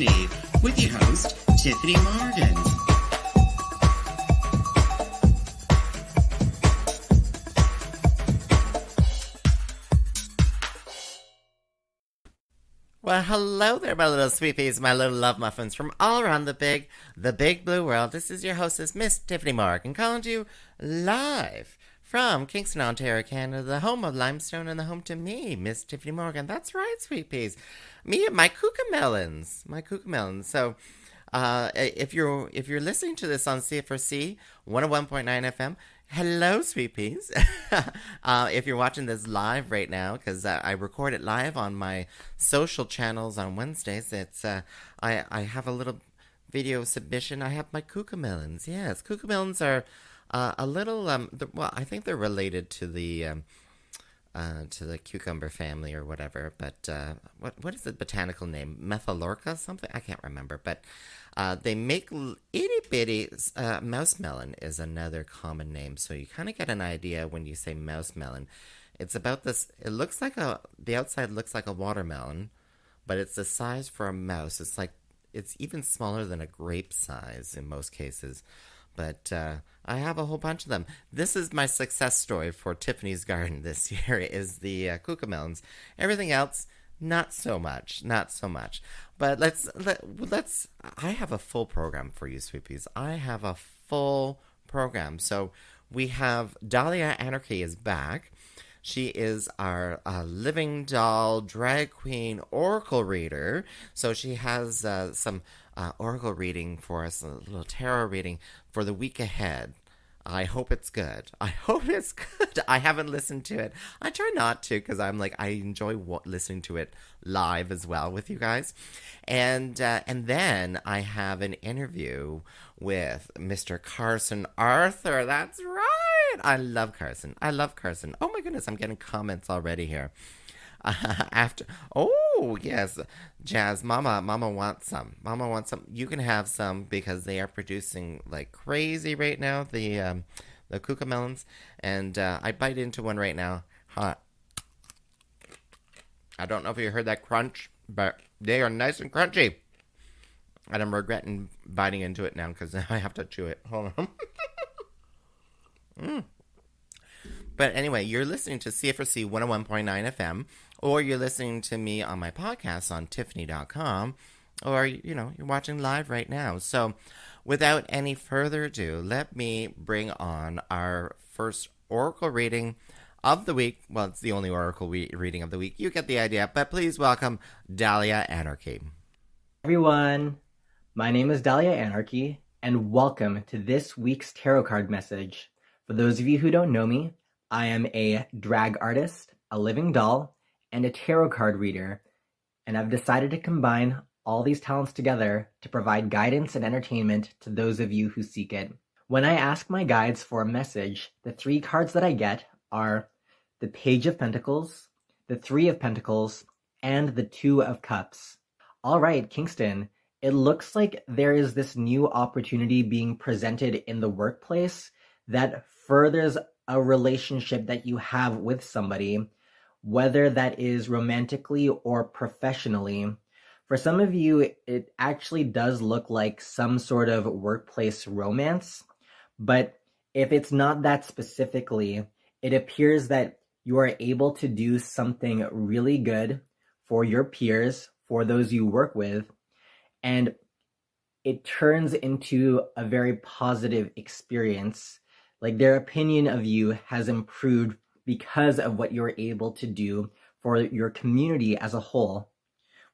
Tiffany with your host, Tiffany Morgan. Well, hello there, my little sweeties, my little love muffins from all around the big, the big blue world. This is your hostess, Miss Tiffany Morgan, calling to you live from Kingston, Ontario, Canada, the home of limestone and the home to me, Miss Tiffany Morgan. That's right, sweet peas. Me and my cucamelons, my cucamelons. So, uh, if you're if you're listening to this on CFRC 101.9 FM, hello, sweet peas. uh, if you're watching this live right now, because uh, I record it live on my social channels on Wednesdays, it's uh, I I have a little video submission. I have my cucamelons. Yes, cucamelons are uh, a little um. Well, I think they're related to the um, uh, to the cucumber family or whatever. But uh, what what is the botanical name? Methylorca something? I can't remember. But uh, they make itty bitty uh, mouse melon is another common name. So you kind of get an idea when you say mouse melon. It's about this. It looks like a the outside looks like a watermelon, but it's the size for a mouse. It's like it's even smaller than a grape size in most cases. But uh, I have a whole bunch of them. This is my success story for Tiffany's Garden this year is the uh, cucamelons. Everything else, not so much, not so much. But let's let, let's. I have a full program for you, sweeties. I have a full program. So we have Dahlia Anarchy is back. She is our uh, living doll drag queen oracle reader. So she has uh, some uh, oracle reading for us, a little tarot reading for the week ahead. I hope it's good. I hope it's good. I haven't listened to it. I try not to because I'm like I enjoy listening to it live as well with you guys, and uh, and then I have an interview with Mr. Carson Arthur. That's right. I love Carson. I love Carson. Oh my goodness, I'm getting comments already here. After oh yes jazz mama mama wants some. Mama wants some. You can have some because they are producing like crazy right now the um the cucamelons and uh, i bite into one right now. Huh i don't know if you heard that crunch but they are nice and crunchy. And i'm regretting biting into it now because i have to chew it. Hold on. Mm. But anyway, you're listening to CFRC 101.9 FM, or you're listening to me on my podcast on Tyffanie.com, or, you know, you're watching live right now. So without any further ado, let me bring on our first Oracle reading of the week. Well, it's the only Oracle we- reading of the week. You get the idea. But please welcome Dahlia Anarchy. Everyone, my name is Dahlia Anarchy, and welcome to this week's tarot card message. For those of you who don't know me, I am a drag artist, a living doll, and a tarot card reader, and I've decided to combine all these talents together to provide guidance and entertainment to those of you who seek it. When I ask my guides for a message, the three cards that I get are the Page of Pentacles, the Three of Pentacles, and the Two of Cups. All right, Kingston, it looks like there is this new opportunity being presented in the workplace that furthers a relationship that you have with somebody, whether that is romantically or professionally. For some of you, it actually does look like some sort of workplace romance, but if it's not that specifically, it appears that you are able to do something really good for your peers, for those you work with, and it turns into a very positive experience like their opinion of you has improved because of what you're able to do for your community as a whole.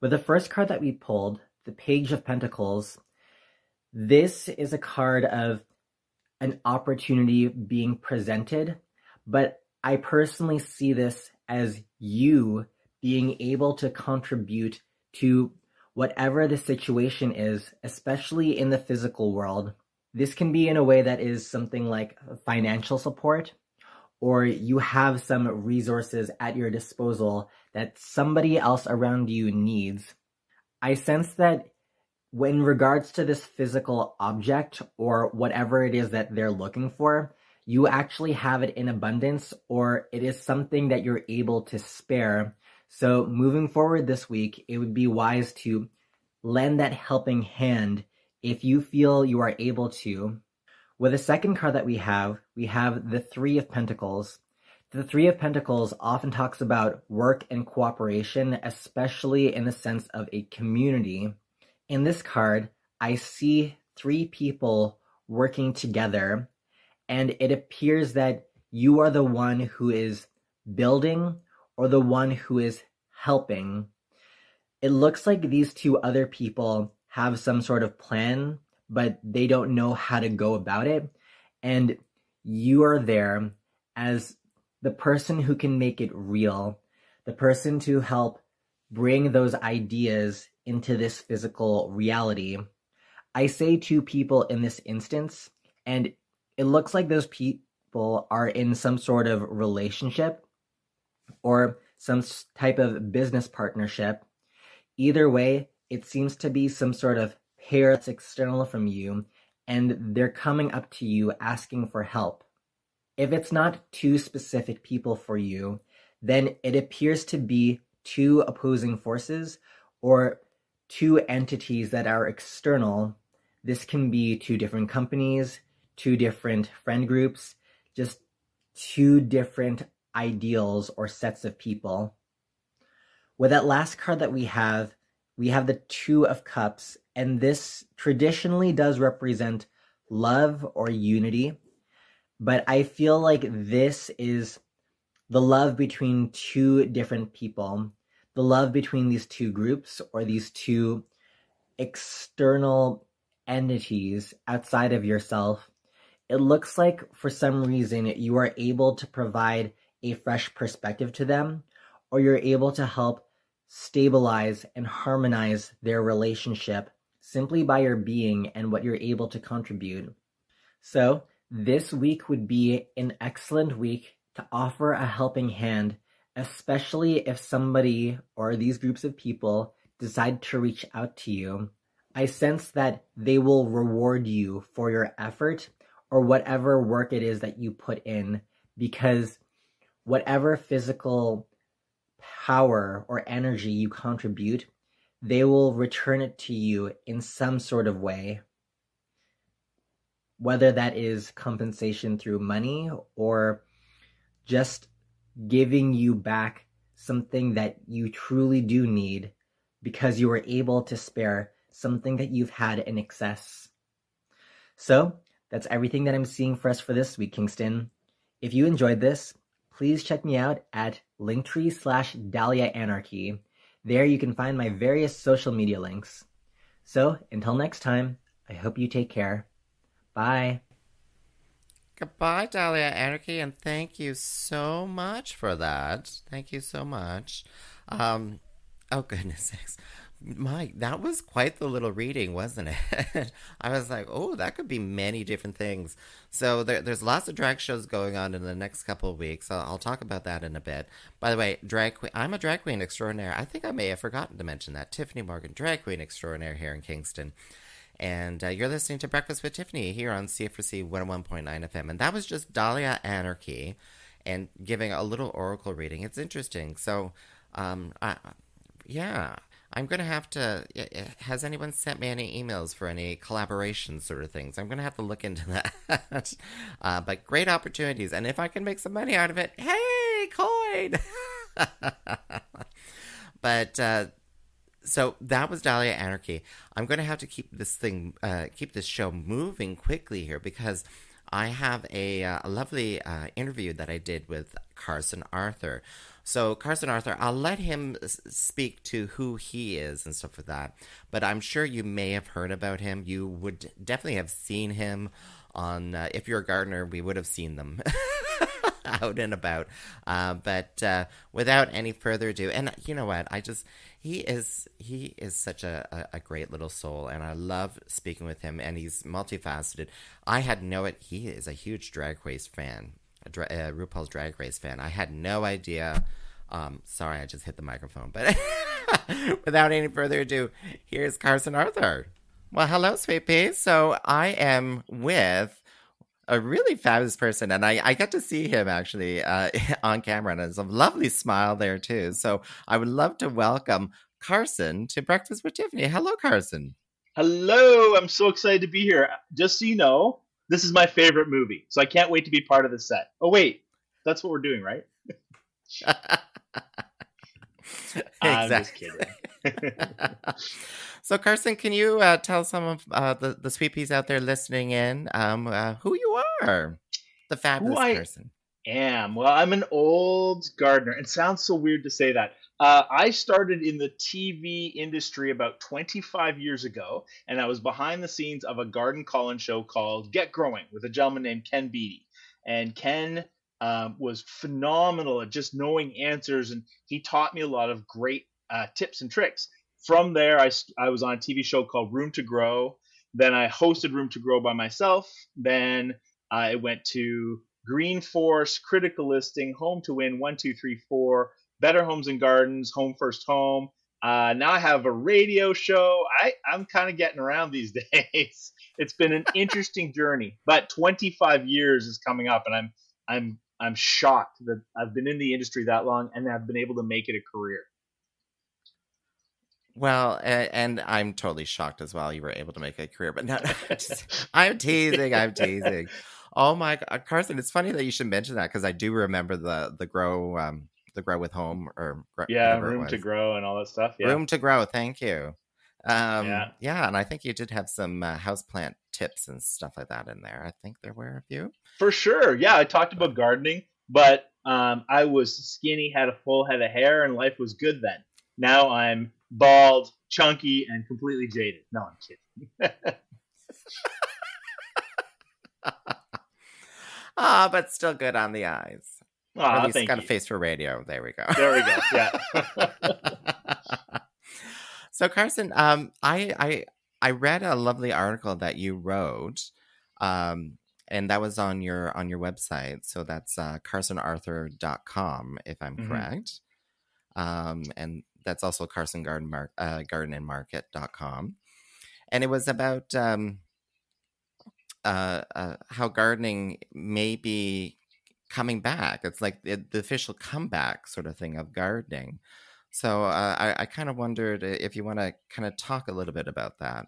With the first card that we pulled, the Page of Pentacles, this is a card of an opportunity being presented, but I personally see this as you being able to contribute to whatever the situation is, especially in the physical world. This can be in a way that is something like financial support, or you have some resources at your disposal that somebody else around you needs. I sense that in regards to this physical object or whatever it is that they're looking for, you actually have it in abundance or it is something that you're able to spare. So moving forward this week, it would be wise to lend that helping hand if you feel you are able to. With the second card that we have, we have the Three of Pentacles. The Three of Pentacles often talks about work and cooperation, especially in the sense of a community. In this card, I see three people working together, and it appears that you are the one who is building or the one who is helping. It looks like these two other people have some sort of plan, but they don't know how to go about it. And you are there as the person who can make it real, the person to help bring those ideas into this physical reality. I say to people in this instance, and it looks like those people are in some sort of relationship or some type of business partnership. Either way, it seems to be some sort of pair that's external from you, and they're coming up to you asking for help. If it's not two specific people for you, then it appears to be two opposing forces or two entities that are external. This can be two different companies, two different friend groups, just two different ideals or sets of people. With that last card that we have, we have the Two of Cups, and this traditionally does represent love or unity. But I feel like this is the love between two different people, the love between these two groups or these two external entities outside of yourself. It looks like for some reason you are able to provide a fresh perspective to them, or you're able to help stabilize and harmonize their relationship simply by your being and what you're able to contribute. So, this week would be an excellent week to offer a helping hand, especially if somebody or these groups of people decide to reach out to you. I sense that they will reward you for your effort or whatever work it is that you put in because whatever physical power or energy you contribute, they will return it to you in some sort of way. Whether that is compensation through money or just giving you back something that you truly do need because you were able to spare something that you've had in excess. So, that's everything that I'm seeing for us for this week, Kingston. If you enjoyed this, please check me out at linktree slash Dahlia Anarchy. There you can find my various social media links. So until next time, I hope you take care. Bye. Goodbye, Dahlia Anarchy, and thank you so much for that. Thank you so much. Um, oh goodness sakes. Mike, that was quite the little reading, wasn't it? I was like, oh, that could be many different things. So there, there's lots of drag shows going on in the next couple of weeks. I'll, I'll, talk about that in a bit. By the way, drag queen. I'm a drag queen extraordinaire. I think I may have forgotten to mention that. Tiffany Morgan, drag queen extraordinaire here in Kingston. And uh, you're listening to Breakfast with Tiffany here on CFRC 101.9 FM. And that was just Dahlia Anarchy and giving a little oracle reading. It's interesting. So, um, I, yeah. I'm going to have to. Has anyone sent me any emails for any collaboration sort of things? I'm going to have to look into that. uh, but great opportunities. And if I can make some money out of it, hey, coin! but uh, so that was Dahlia Anarchy. I'm going to have to keep this thing, uh, keep this show moving quickly here because I have a, uh, a lovely uh, interview that I did with Carson Arthur so Carson Arthur, I'll let him speak to who he is and stuff like that. But I'm sure you may have heard about him. You would definitely have seen him on. Uh, if you're a gardener, we would have seen them. out and about. Uh, but uh, without any further ado, and you know what? I just he is he is such a, a, great little soul, and I love speaking with him. And he's multifaceted. I had no it. He is a huge drag race fan a, dra- a RuPaul's Drag Race fan. I had no idea. Um, sorry, I just hit the microphone. But without any further ado, here's Carson Arthur. Well, hello, sweet pea. So I am with a really fabulous person, and I, I got to see him actually uh, on camera, and it's a lovely smile there too. So I would love to welcome Carson to Breakfast with Tiffany. Hello, Carson. Hello, I'm so excited to be here. Just so you know, this is my favorite movie, so I can't wait to be part of the set. Oh wait, that's what we're doing, right? I'm just kidding. so, Carson, can you uh, tell some of uh, the the sweet peas out there listening in um, uh, who you are? The fabulous I- Carson. am. Well, I'm an old gardener. It sounds so weird to say that. Uh, I started in the TV industry about 25 years ago, and I was behind the scenes of a garden call-in show called Get Growing with a gentleman named Ken Beattie. And Ken um, was phenomenal at just knowing answers, and he taught me a lot of great uh, tips and tricks. From there, I, I was on a TV show called Room to Grow. Then I hosted Room to Grow by myself. Then I went to Green Force, Critical Listing, Home to Win, one, two, three, four, Better Homes and Gardens, Home First Home. Uh, now I have a radio show. I, I'm kind of getting around these days. It's been an interesting journey, but 25 years is coming up, and I'm I'm I'm shocked that I've been in the industry that long and I've been able to make it a career. Well, and I'm totally shocked as well. You were able to make a career, but no, I'm teasing. I'm teasing. Oh my God, Carson! It's funny that you should mention that because I do remember the the grow um the grow with home or Yeah, room to grow and all that stuff. Yeah. Room to grow. Thank you. Um, Yeah. yeah, and I think you did have some uh, houseplant tips and stuff like that in there. I think there were a few. For sure. Yeah, I talked about gardening, but um, I was skinny, had a full head of hair, and life was good then. Now I'm bald, chunky, and completely jaded. No, I'm kidding. Ah, but still good on the eyes. Or at least got a face for radio. There we go. There we go. Yeah. so Carson, um, I I I read a lovely article that you wrote, um, and that was on your on your website. So that's uh, carsonarthur.com, if I'm Mhm. correct. Um, and that's also Carson Garden Mark uh, gardenandmarket.com. And it was about um, uh, uh, how gardening may be coming back. It's like the, the official comeback sort of thing of gardening. So uh, I, I kind of wondered if you want to kind of talk a little bit about that.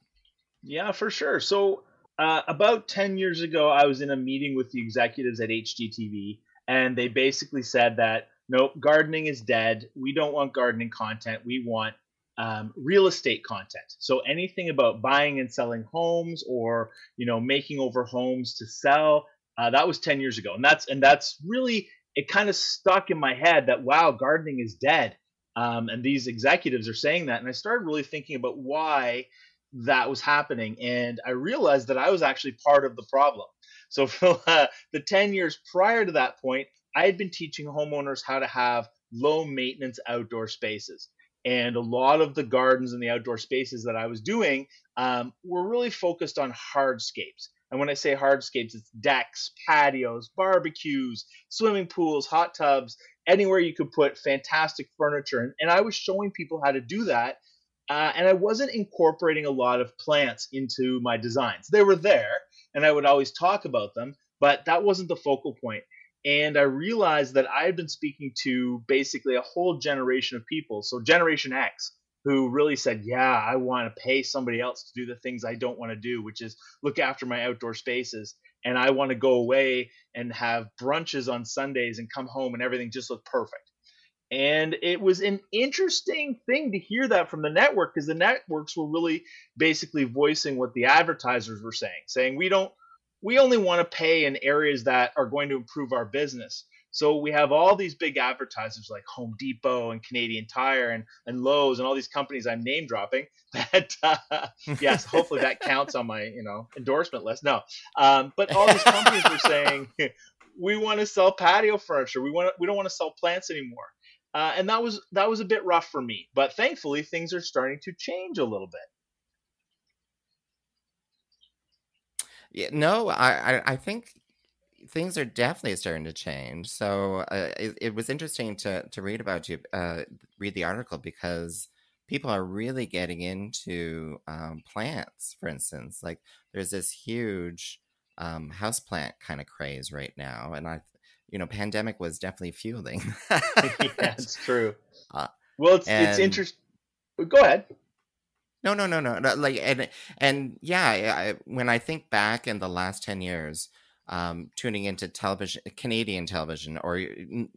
Yeah, for sure. So, uh, about 10 years ago, I was in a meeting with the executives at HGTV, and they basically said that nope, gardening is dead. We don't want gardening content. We want um, real estate content. So anything about buying and selling homes, or you know, making over homes to sell, uh, that was 10 years ago, and that's and that's really it. Kind of stuck in my head that wow, gardening is dead. Um, and these executives are saying that, and I started really thinking about why that was happening and i realized that i was actually part of the problem so for uh, the 10 years prior to that point i had been teaching homeowners how to have low maintenance outdoor spaces and a lot of the gardens and the outdoor spaces that i was doing um, were really focused on hardscapes and when i say hardscapes it's decks patios barbecues swimming pools hot tubs anywhere you could put fantastic furniture and, and i was showing people how to do that uh, and I wasn't incorporating a lot of plants into my designs. They were there, and I would always talk about them, but that wasn't the focal point. And I realized that I had been speaking to basically a whole generation of people, so Generation X, who really said, Yeah, I want to pay somebody else to do the things I don't want to do, which is look after my outdoor spaces. And I want to go away and have brunches on Sundays and come home and everything just look perfect. And it was an interesting thing to hear that from the network because the networks were really basically voicing what the advertisers were saying, saying we don't we only want to pay in areas that are going to improve our business. So we have all these big advertisers like Home Depot and Canadian Tire and, and Lowe's and all these companies I'm name dropping that uh, yes, hopefully that counts on my you know endorsement list. No, um, but all these companies were saying we want to sell patio furniture. We want we don't want to sell plants anymore. Uh, and that was that was a bit rough for me, but thankfully things are starting to change a little bit. Yeah, no, I, I, I think things are definitely starting to change. So uh, it, it was interesting to to read about you, uh, read the article because people are really getting into um, plants. For instance, like there's this huge um, house plant kind of craze right now, and I, you know, pandemic was definitely fueling. yeah, it's true. Uh, well, it's it's interesting. Go ahead. No, no, no, no. no, Like and and yeah, I, when I think back in the last ten years, um, tuning into television, Canadian television, or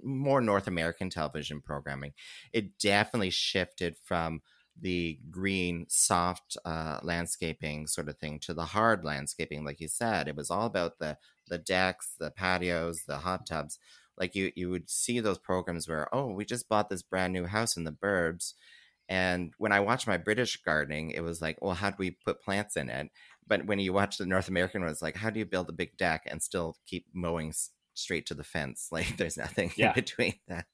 more North American television programming, it definitely shifted from the green, soft uh, landscaping sort of thing to the hard landscaping, like you said. It was all about the the decks, the patios, the hot tubs. Like you, you would see those programs where, oh, we just bought this brand new house in the burbs and when I watched my British gardening, it was like, well, how do we put plants in it? But when you watch the North American one, it's like, how do you build a big deck and still keep mowing straight to the fence? Like there's nothing yeah. in between that.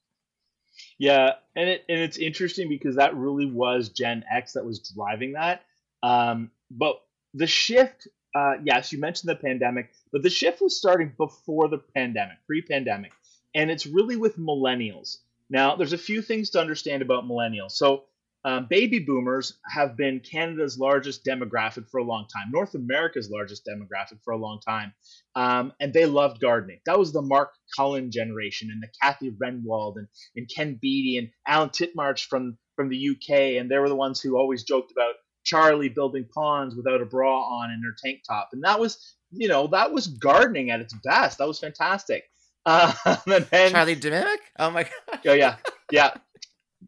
Yeah, and it and it's interesting because that really was Gen X that was driving that. Um, but the shift, uh, yes, you mentioned the pandemic, but the shift was starting before the pandemic, pre-pandemic, and it's really with millennials. Now, there's a few things to understand about millennials. So um, baby boomers have been Canada's largest demographic for a long time, North America's largest demographic for a long time. Um, and they loved gardening. That was the Mark Cullen generation and the Kathy Renwald and, and Ken Beattie and Alan Titchmarsh from, from the UK. And they were the ones who always joked about Charlie building ponds without a bra on in her tank top. And that was, you know, that was gardening at its best. That was fantastic. Uh, and then, Charlie Dimmock? Oh my god. Oh yeah, yeah.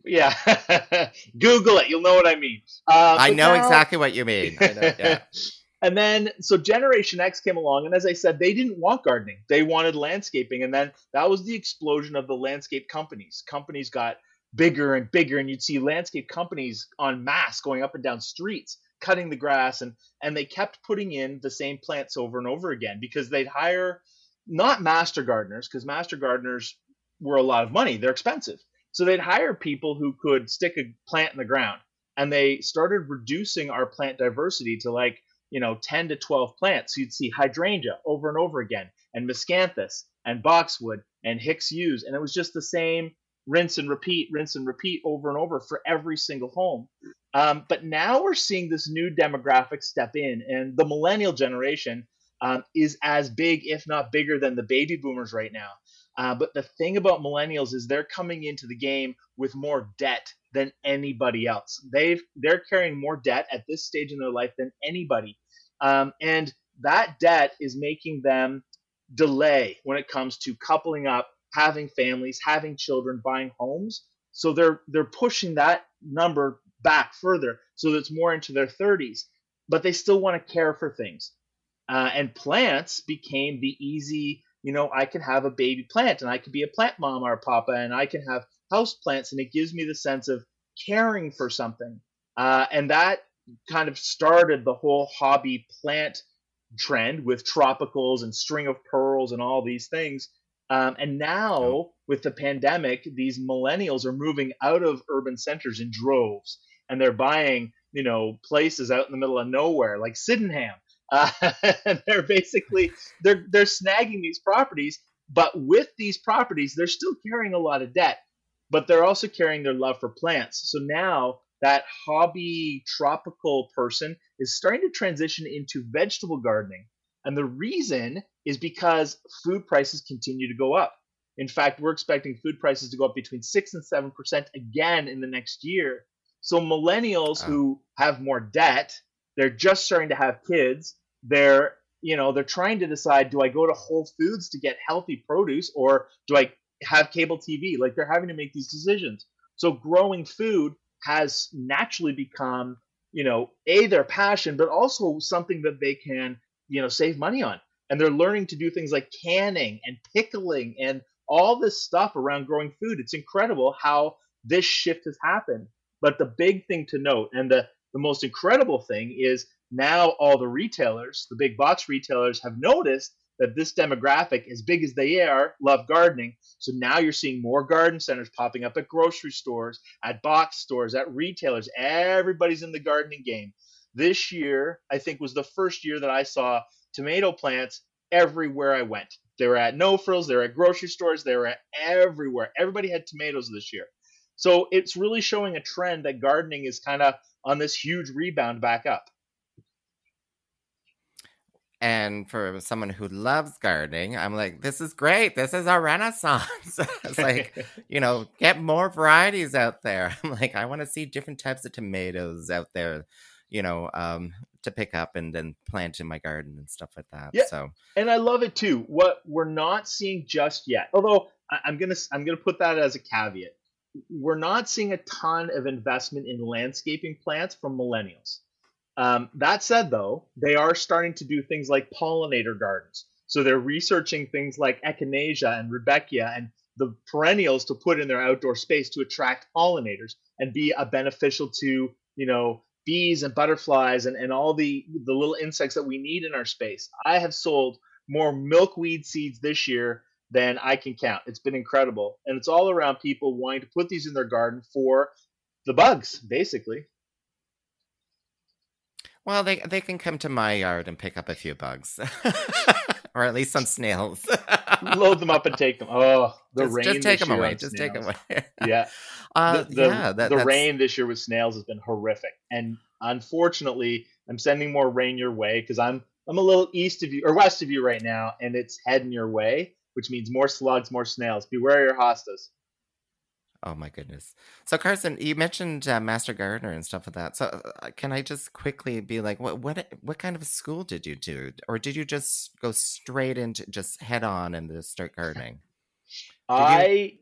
Yeah, Google it. You'll know what I mean. Uh, I know now... exactly what you mean. Know, yeah. and then, so Generation X came along, and as I said, they didn't want gardening; they wanted landscaping. And then that was the explosion of the landscape companies. Companies got bigger and bigger, and you'd see landscape companies on mass going up and down streets, cutting the grass, and and they kept putting in the same plants over and over again because they'd hire not master gardeners because master gardeners were a lot of money; they're expensive so they'd hire people who could stick a plant in the ground. And they started reducing our plant diversity to like, you know, 10 to 12 plants. So you'd see hydrangea over and over again, and miscanthus, and boxwood, and Hicks yews. And it was just the same rinse and repeat, rinse and repeat over and over for every single home. Um, but now we're seeing this new demographic step in, and the millennial generation um, is as big, if not bigger, than the baby boomers right now. Uh, but the thing about millennials is they're coming into the game with more debt than anybody else. They've they're carrying more debt at this stage in their life than anybody, um, and that debt is making them delay when it comes to coupling up, having families, having children, buying homes. So they're they're pushing that number back further, so it's more into their 30s. But they still want to care for things, uh, and plants became the easy you know, I can have a baby plant and I can be a plant mom or a papa and I can have house plants and it gives me the sense of caring for something. Uh, and that kind of started the whole hobby plant trend with tropicals and string of pearls and all these things. Um, and now with the pandemic, these millennials are moving out of urban centers in droves and they're buying, you know, places out in the middle of nowhere like Sydenham uh, they're basically they're they're snagging these properties, but with these properties, they're still carrying a lot of debt, but they're also carrying their love for plants. So now that hobby tropical person is starting to transition into vegetable gardening. And the reason is because food prices continue to go up. In fact, we're expecting food prices to go up between 6 and 7% again in the next year. So millennials who have more debt, they're just starting to have kids, they're you know they're trying to decide do i go to whole foods to get healthy produce or do i have cable tv like they're having to make these decisions. So growing food has naturally become you know a their passion but also something that they can you know save money on. And they're learning to do things like canning and pickling and all this stuff around growing food. It's incredible how this shift has happened. But the big thing to note and the the most incredible thing is now all the retailers, the big box retailers, have noticed that this demographic, as big as they are, love gardening. So now you're seeing more garden centers popping up at grocery stores, at box stores, at retailers. Everybody's in the gardening game. This year, I think, was the first year that I saw tomato plants everywhere I went. They were at no frills, they were at grocery stores, they were at everywhere. Everybody had tomatoes this year. So it's really showing a trend that gardening is kind of on this huge rebound back up. And for someone who loves gardening, I'm like, this is great. This is a renaissance. it's like, you know, get more varieties out there. I'm like, I want to see different types of tomatoes out there, you know, um, to pick up and then plant in my garden and stuff like that. Yeah. So, and I love it too. What we're not seeing just yet, although I'm gonna I'm gonna put that as a caveat. We're not seeing a ton of investment in landscaping plants from millennials. Um, that said, though, they are starting to do things like pollinator gardens. So they're researching things like echinacea and rudbeckia and the perennials to put in their outdoor space to attract pollinators and be a beneficial to you know bees and butterflies and, and all the the little insects that we need in our space. I have sold more milkweed seeds this year than I can count. It's been incredible. And it's all around people wanting to put these in their garden for the bugs, basically. Well, they they can come to my yard and pick up a few bugs, or at least some snails. Load them up and take them. Oh, the just, rain. just take them away. Just take them away. Yeah. Uh, the, the, yeah, that, the that's- rain this year with snails has been horrific. And unfortunately, I'm sending more rain your way because I'm I'm a little east of you or west of you right now, and it's heading your way, which means more slugs, more snails. Beware your hostas. Oh my goodness. So Carson, you mentioned uh, Master Gardener and stuff like that. So uh, can I just quickly be like, what what what kind of school did you do, or did you just go straight into just head on and just start gardening? I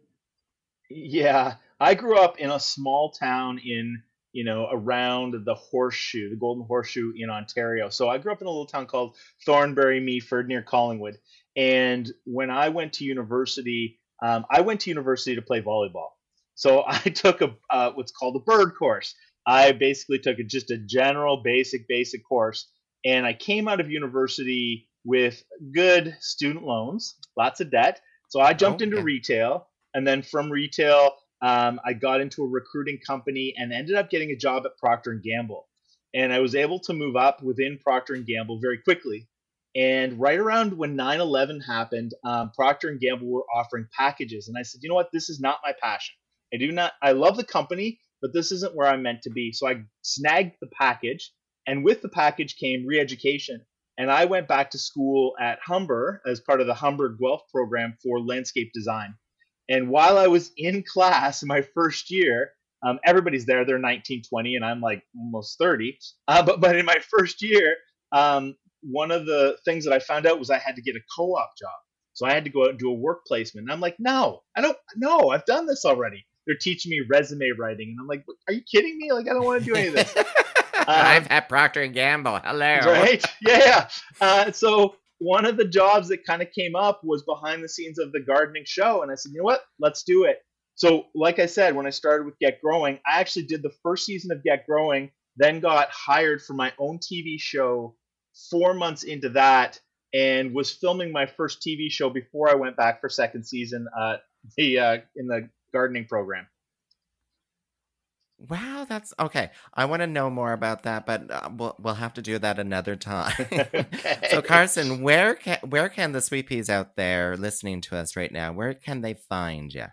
yeah, I grew up in a small town in you know around the Horseshoe, the Golden Horseshoe in Ontario. So I grew up in a little town called Thornbury Meaford near Collingwood. And when I went to university, um, I went to university to play volleyball. So I took a uh, what's called a bird course. I basically took a, just a general basic basic course, and I came out of university with good student loans, lots of debt. So I jumped into Okay. retail, and then from retail, um, I got into a recruiting company and ended up getting a job at Procter and Gamble. And I was able to move up within Procter and Gamble very quickly. And right around when 9/11 happened, um, Procter and Gamble were offering packages, and I said, you know what, this is not my passion. I do not. I love the company, but this isn't where I'm meant to be. So I snagged the package, and with the package came re-education. And I went back to school at Humber as part of the Humber Guelph program for landscape design. And while I was in class in my first year, um, everybody's there. They're 19, 20, and I'm like almost 30. Uh, but but in my first year, um, one of the things that I found out was I had to get a co-op job. So I had to go out and do a work placement. And I'm like, no, I don't. No, I've done this already. They're teaching me resume writing, and I'm like, are you kidding me? Like I don't want to do any of this. I've had Procter and Gamble. Hello. right? Yeah, yeah. Uh, so one of the jobs that kind of came up was behind the scenes of the gardening show, and I said, you know what? Let's do it. So, like I said, when I started with Get Growing, I actually did the first season of Get Growing, then got hired for my own TV show four months into that, and was filming my first TV show before I went back for second season uh, the uh, in the gardening program. Wow, that's okay. I want to know more about that, but uh, we'll we'll have to do that another time. so Carson, where can where can the sweet peas out there listening to us right now? Where can they find you?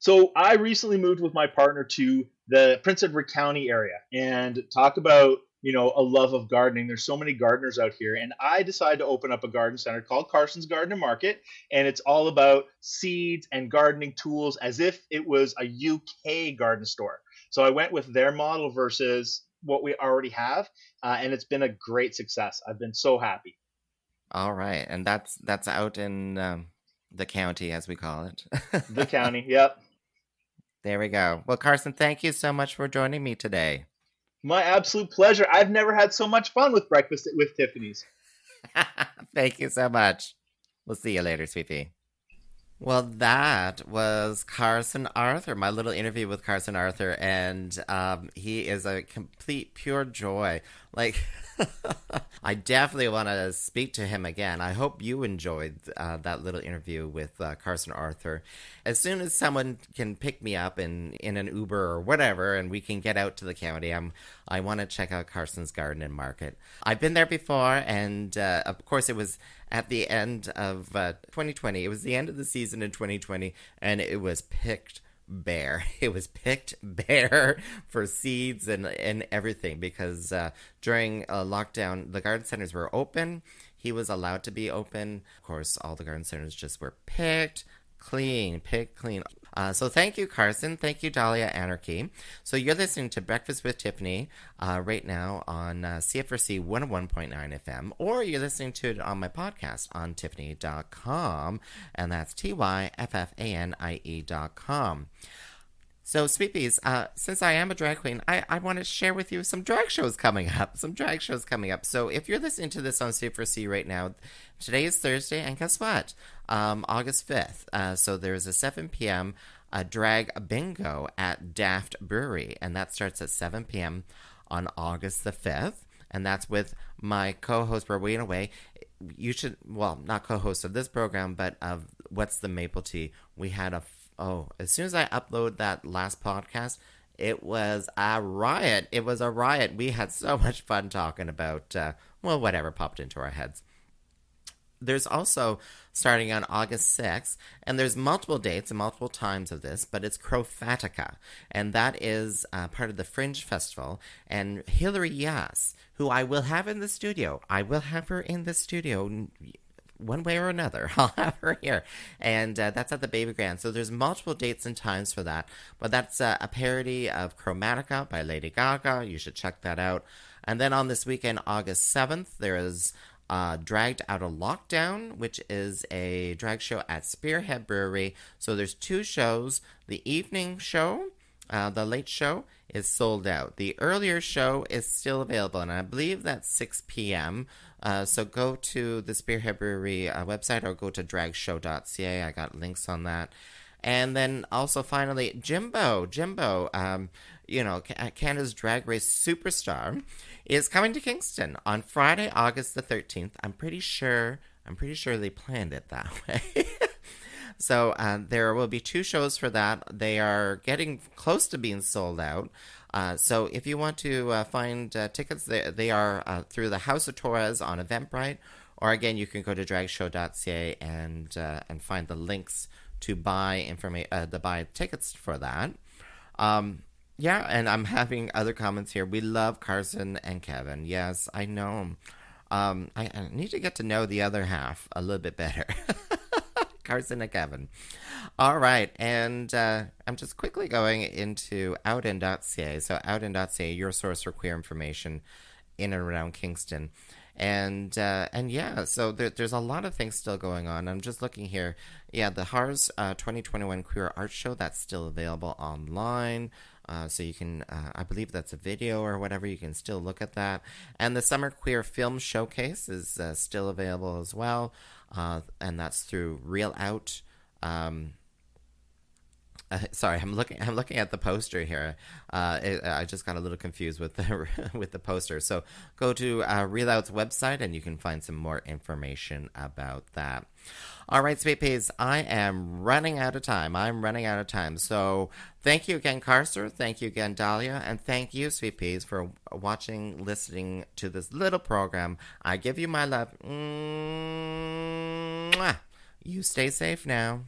So I recently moved with my partner to the Prince Edward County area and talk about, you know, a love of gardening. There's so many gardeners out here. And I decided to open up a garden center called Carson's Garden and Market. And it's all about seeds and gardening tools as if it was a UK garden store. So I went with their model versus what we already have. Uh, and it's been a great success. I've been so happy. All right, and that's that's out in um, the county, as we call it. The county. Yep. there we go. Well, Carson, thank you so much for joining me today. My absolute pleasure. I've never had so much fun with breakfast with Tiffany's. Thank you so much. We'll see you later, sweetie. Well, that was Carson Arthur, my little interview with Carson Arthur, and um, he is a complete pure joy. Like, I definitely want to speak to him again. I hope you enjoyed uh, that little interview with uh, Carson Arthur. As soon as someone can pick me up in, in an Uber or whatever, and we can get out to the county, I'm I want to check out Carson's Garden and Market. I've been there before, and uh, of course, it was at the end of uh, 2020. It was the end of the season in 2020, and it was picked bare. It was picked bare for seeds and and everything because uh, during uh, lockdown, the garden centers were open. he was allowed to be open. Of course, all the garden centers just were picked clean, picked clean. Uh, so thank you, Carson. Thank you, Dahlia Anarchy. So you're listening to Breakfast with Tiffany uh, right now on uh, CFRC 101.9 FM, or you're listening to it on my podcast on tyffanie.com, and that's T Y F F A N I E.com. So, Sweet Peas, uh, since I am a drag queen, I, I want to share with you some drag shows coming up. Some drag shows coming up. So, if you're listening to this on C4C right now, today is Thursday, and guess what? Um, August 5th. Uh, so, there's a 7 p.m. Uh, drag bingo at Daft Brewery, and that starts at 7 p.m. on August the 5th. And that's with my co host, Rowena Way. You should, well, not co host of this program, but of What's the Maple Tea. We had a oh, as soon as I upload that last podcast, it was a riot. It was a riot. We had so much fun talking about, uh, well, whatever popped into our heads. There's also starting on August 6th, and there's multiple dates and multiple times of this, but it's Crofatica, and that is uh, part of the Fringe Festival. And Hilary Yass, who I will have in the studio, I will have her in the studio one way or another. I'll have her here. And uh, that's at the Baby Grand. So there's multiple dates and times for that. But that's uh, a parody of Chromatica by Lady Gaga. You should check that out. And then on this weekend, August 7th, there is uh, Dragged Out of Lockdown, which is a drag show at Spearhead Brewery. So there's two shows. The evening show, uh, the late show, is sold out. The earlier show is still available, and I believe that's 6 p.m. Uh, so go to the Spearhead Brewery uh, website or go to dragshow.ca. I got links on that. And then also finally, Jimbo, Jimbo, um, you know, Canada's Drag Race superstar, is coming to Kingston on Friday, August the 13th. I'm pretty sure, I'm pretty sure they planned it that way. so uh, there will be two shows for that. They are getting close to being sold out. Uh, so if you want to uh, find uh, tickets, they, they are uh, through the House of Torres on Eventbrite, or again, you can go to dragshow.ca and uh, and find the links to buy information, to buy tickets for that. Um, yeah, and I'm having other comments here. We love Carson and Kevin. Yes, I know. Um, I, I need to get to know the other half a little bit better. Carson and Kevin. All right, and uh, I'm just quickly going into outin.ca. So outin.ca, your source for queer information in and around Kingston. And uh, and yeah, so there, there's a lot of things still going on. I'm just looking here. Yeah, the HARS uh, 2021 Queer Art Show that's still available online. Uh, so you can, uh, I believe that's a video or whatever. You can still look at that. And the Summer Queer Film Showcase is uh, still available as well and that's through Reelout. Um, sorry, I'm looking. I'm looking at the poster here. Uh, it, I just got a little confused with the with the poster. So go to uh, Real website, and you can find some more information about that. All right, Sweet Peas, I am running out of time. I'm running out of time. So thank you again, Carcer. Thank you again, Dahlia, and thank you, Sweet Peas, for watching, listening to this little program. I give you my love. Mwah. You stay safe now.